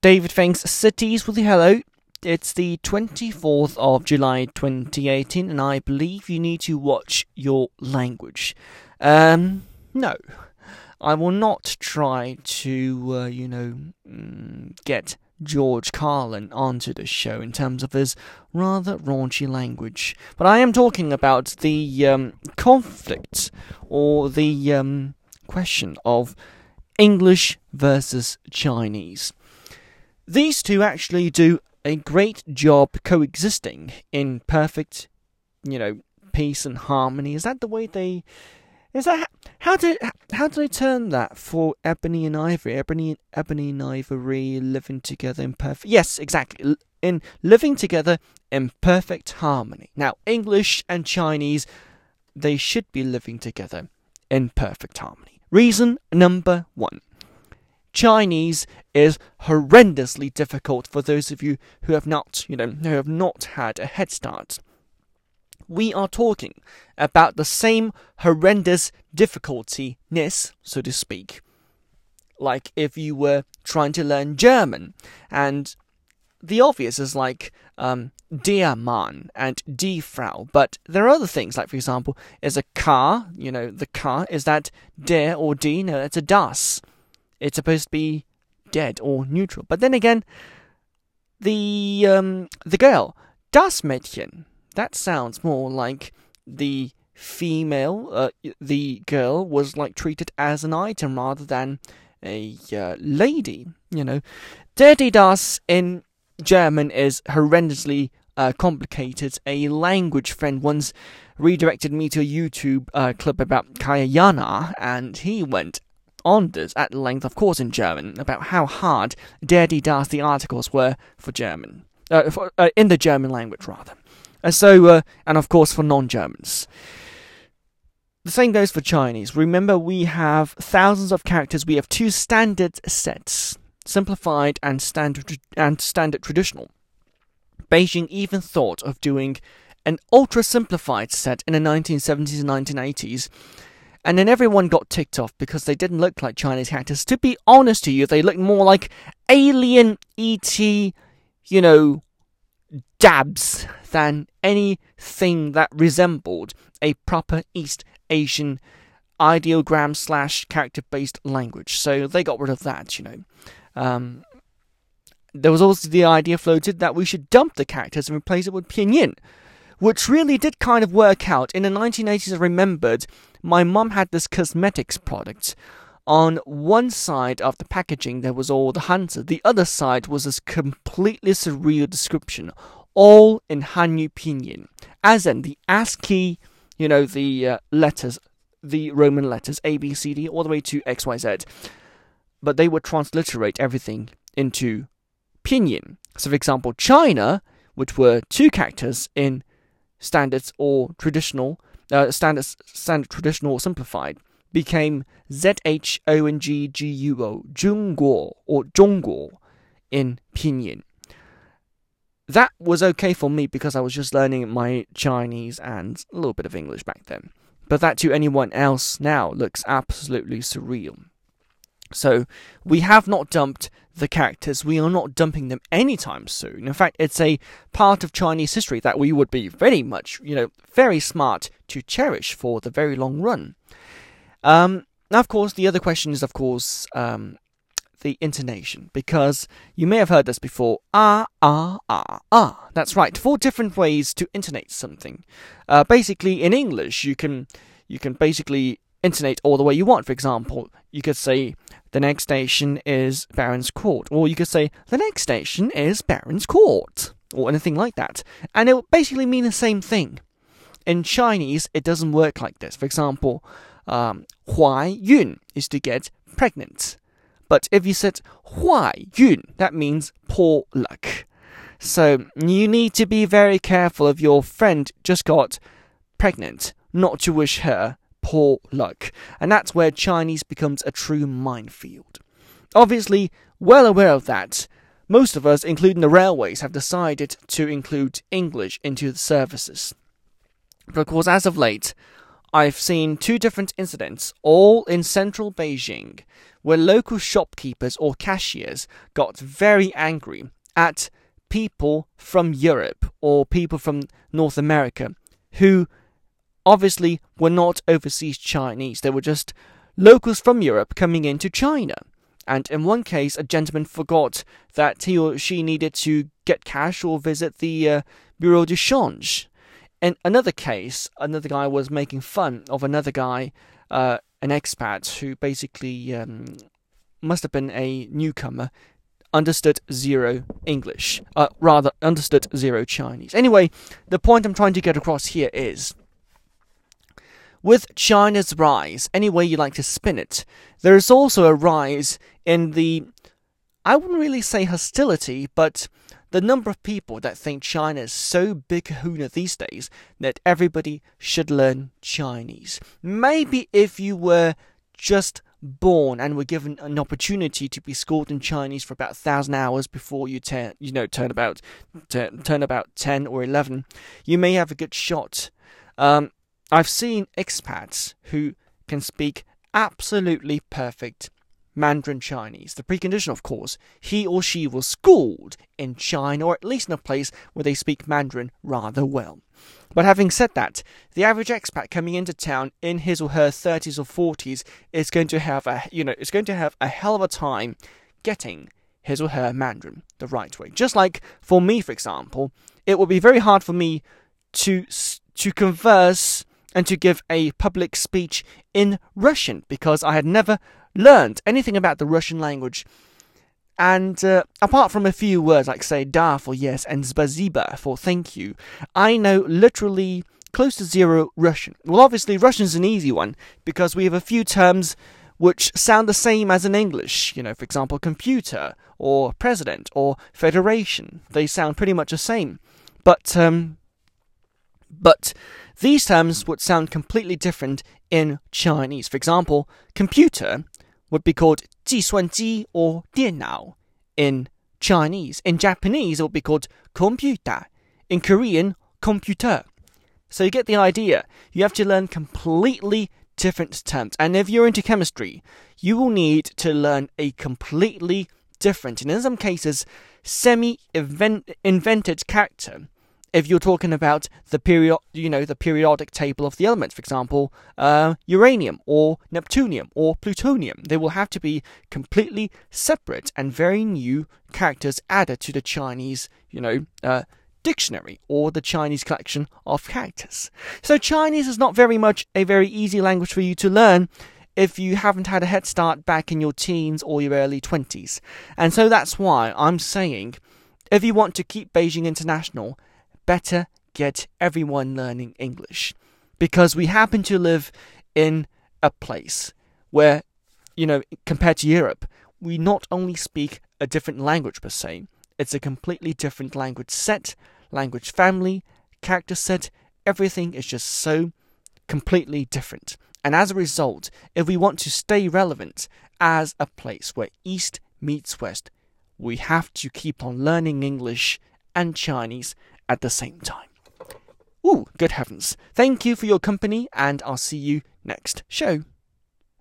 David thanks Cities with the hello. It's the 24th of July 2018, and I believe you need to watch your language. Um, no. I will not try to, uh, you know, mm, get George Carlin onto the show in terms of his rather raunchy language. But I am talking about the um, conflict or the um, question of English versus Chinese. These two actually do a great job coexisting in perfect, you know, peace and harmony. Is that the way they? Is that how do how do they turn that for ebony and ivory? Ebony ebony and ivory living together in perfect. Yes, exactly. In living together in perfect harmony. Now, English and Chinese, they should be living together in perfect harmony. Reason number one. Chinese is horrendously difficult for those of you who have not, you know, who have not had a head start. We are talking about the same horrendous difficultyness, so to speak, like if you were trying to learn German, and the obvious is like um, der Mann and die Frau, but there are other things, like for example, is a car, you know, the car, is that der or die? No, that's a das it's supposed to be dead or neutral. But then again, the um, the girl, das Mädchen, that sounds more like the female, uh, the girl was like treated as an item rather than a uh, lady. You know, dirty das in German is horrendously uh, complicated. A language friend once redirected me to a YouTube uh, clip about Kaya Jana, and he went this at length, of course, in German, about how hard Daddy Das the articles were for German, uh, for, uh, in the German language rather. And so, uh, and of course for non-Germans. The same goes for Chinese. Remember, we have thousands of characters. We have two standard sets, simplified and standard and standard traditional. Beijing even thought of doing an ultra simplified set in the 1970s and 1980s and then everyone got ticked off because they didn't look like Chinese characters. To be honest to you, they looked more like alien ET, you know, dabs than anything that resembled a proper East Asian ideogram slash character based language. So they got rid of that, you know. Um, there was also the idea floated that we should dump the characters and replace it with pinyin, which really did kind of work out. In the 1980s, I remembered my mum had this cosmetics product. On one side of the packaging, there was all the Hanzi. The other side was this completely surreal description, all in Hanyu Pinyin, as in the ASCII, you know, the uh, letters, the Roman letters, A, B, C, D, all the way to X, Y, Z. But they would transliterate everything into Pinyin. So, for example, China, which were two characters in standards or traditional, uh, standard, standard traditional simplified, became Z H O N G G U O, Zhongguo or Zhongguo in Pinyin. That was okay for me because I was just learning my Chinese and a little bit of English back then. But that to anyone else now looks absolutely surreal. So we have not dumped the characters. We are not dumping them anytime soon. In fact, it's a part of Chinese history that we would be very much, you know, very smart to cherish for the very long run. Um, now, of course, the other question is, of course, um, the intonation, because you may have heard this before. Ah, ah, ah, ah. That's right. Four different ways to intonate something. Uh, basically, in English, you can you can basically intonate all the way you want. For example, you could say the next station is Baron's Court, or you could say the next station is Baron's Court, or anything like that. And it will basically mean the same thing. In Chinese, it doesn't work like this. For example, um, Yun is to get pregnant. But if you said Huai Yun, that means poor luck. So you need to be very careful if your friend just got pregnant, not to wish her poor luck, and that's where Chinese becomes a true minefield. Obviously, well aware of that, most of us, including the railways, have decided to include English into the services. But of course, as of late, I've seen two different incidents, all in central Beijing, where local shopkeepers or cashiers got very angry at people from Europe or people from North America who obviously were not overseas Chinese. They were just locals from Europe coming into China. And in one case, a gentleman forgot that he or she needed to get cash or visit the uh, Bureau de Change. In another case, another guy was making fun of another guy, uh, an expat, who basically um, must have been a newcomer, understood zero English. Uh, rather, understood zero Chinese. Anyway, the point I'm trying to get across here is with China's rise, any way you like to spin it, there is also a rise in the, I wouldn't really say hostility, but the number of people that think China is so big kahuna these days that everybody should learn Chinese. Maybe if you were just born and were given an opportunity to be schooled in Chinese for about a thousand hours before you turn, you know, turn about turn about ten or eleven, you may have a good shot. Um, I've seen expats who can speak absolutely perfect Mandarin Chinese. The precondition, of course, he or she was schooled in China or at least in a place where they speak Mandarin rather well. But having said that, the average expat coming into town in his or her 30s or 40s is going to have a you know is going to have a hell of a time getting his or her Mandarin the right way. Just like for me, for example, it would be very hard for me to to converse and to give a public speech in Russian because I had never learned anything about the Russian language. And uh, apart from a few words like, say, da for yes and spasiba for thank you, I know literally close to zero Russian. Well, obviously, Russian's an easy one because we have a few terms which sound the same as in English. You know, for example, computer or president or federation. They sound pretty much the same. But, um, but these terms would sound completely different in Chinese. For example, computer would be called 计算机 or 电脑 in Chinese. In Japanese, it would be called computer. In Korean, computer. So you get the idea. You have to learn completely different terms. And if you're into chemistry, you will need to learn a completely different, and in some cases, semi invented character if you're talking about the period, you know, the periodic table of the elements, for example, uh, uranium or neptunium or plutonium, they will have to be completely separate and very new characters added to the Chinese, you know, uh, dictionary or the Chinese collection of characters. So Chinese is not very much a very easy language for you to learn if you haven't had a head start back in your teens or your early 20s. And so that's why I'm saying if you want to keep Beijing international, better get everyone learning English. Because we happen to live in a place where, you know, compared to Europe, we not only speak a different language per se, it's a completely different language set, language family, character set, everything is just so completely different. And as a result, if we want to stay relevant as a place where East meets West, we have to keep on learning English and Chinese at the same time. Ooh, good heavens. Thank you for your company, and I'll see you next show.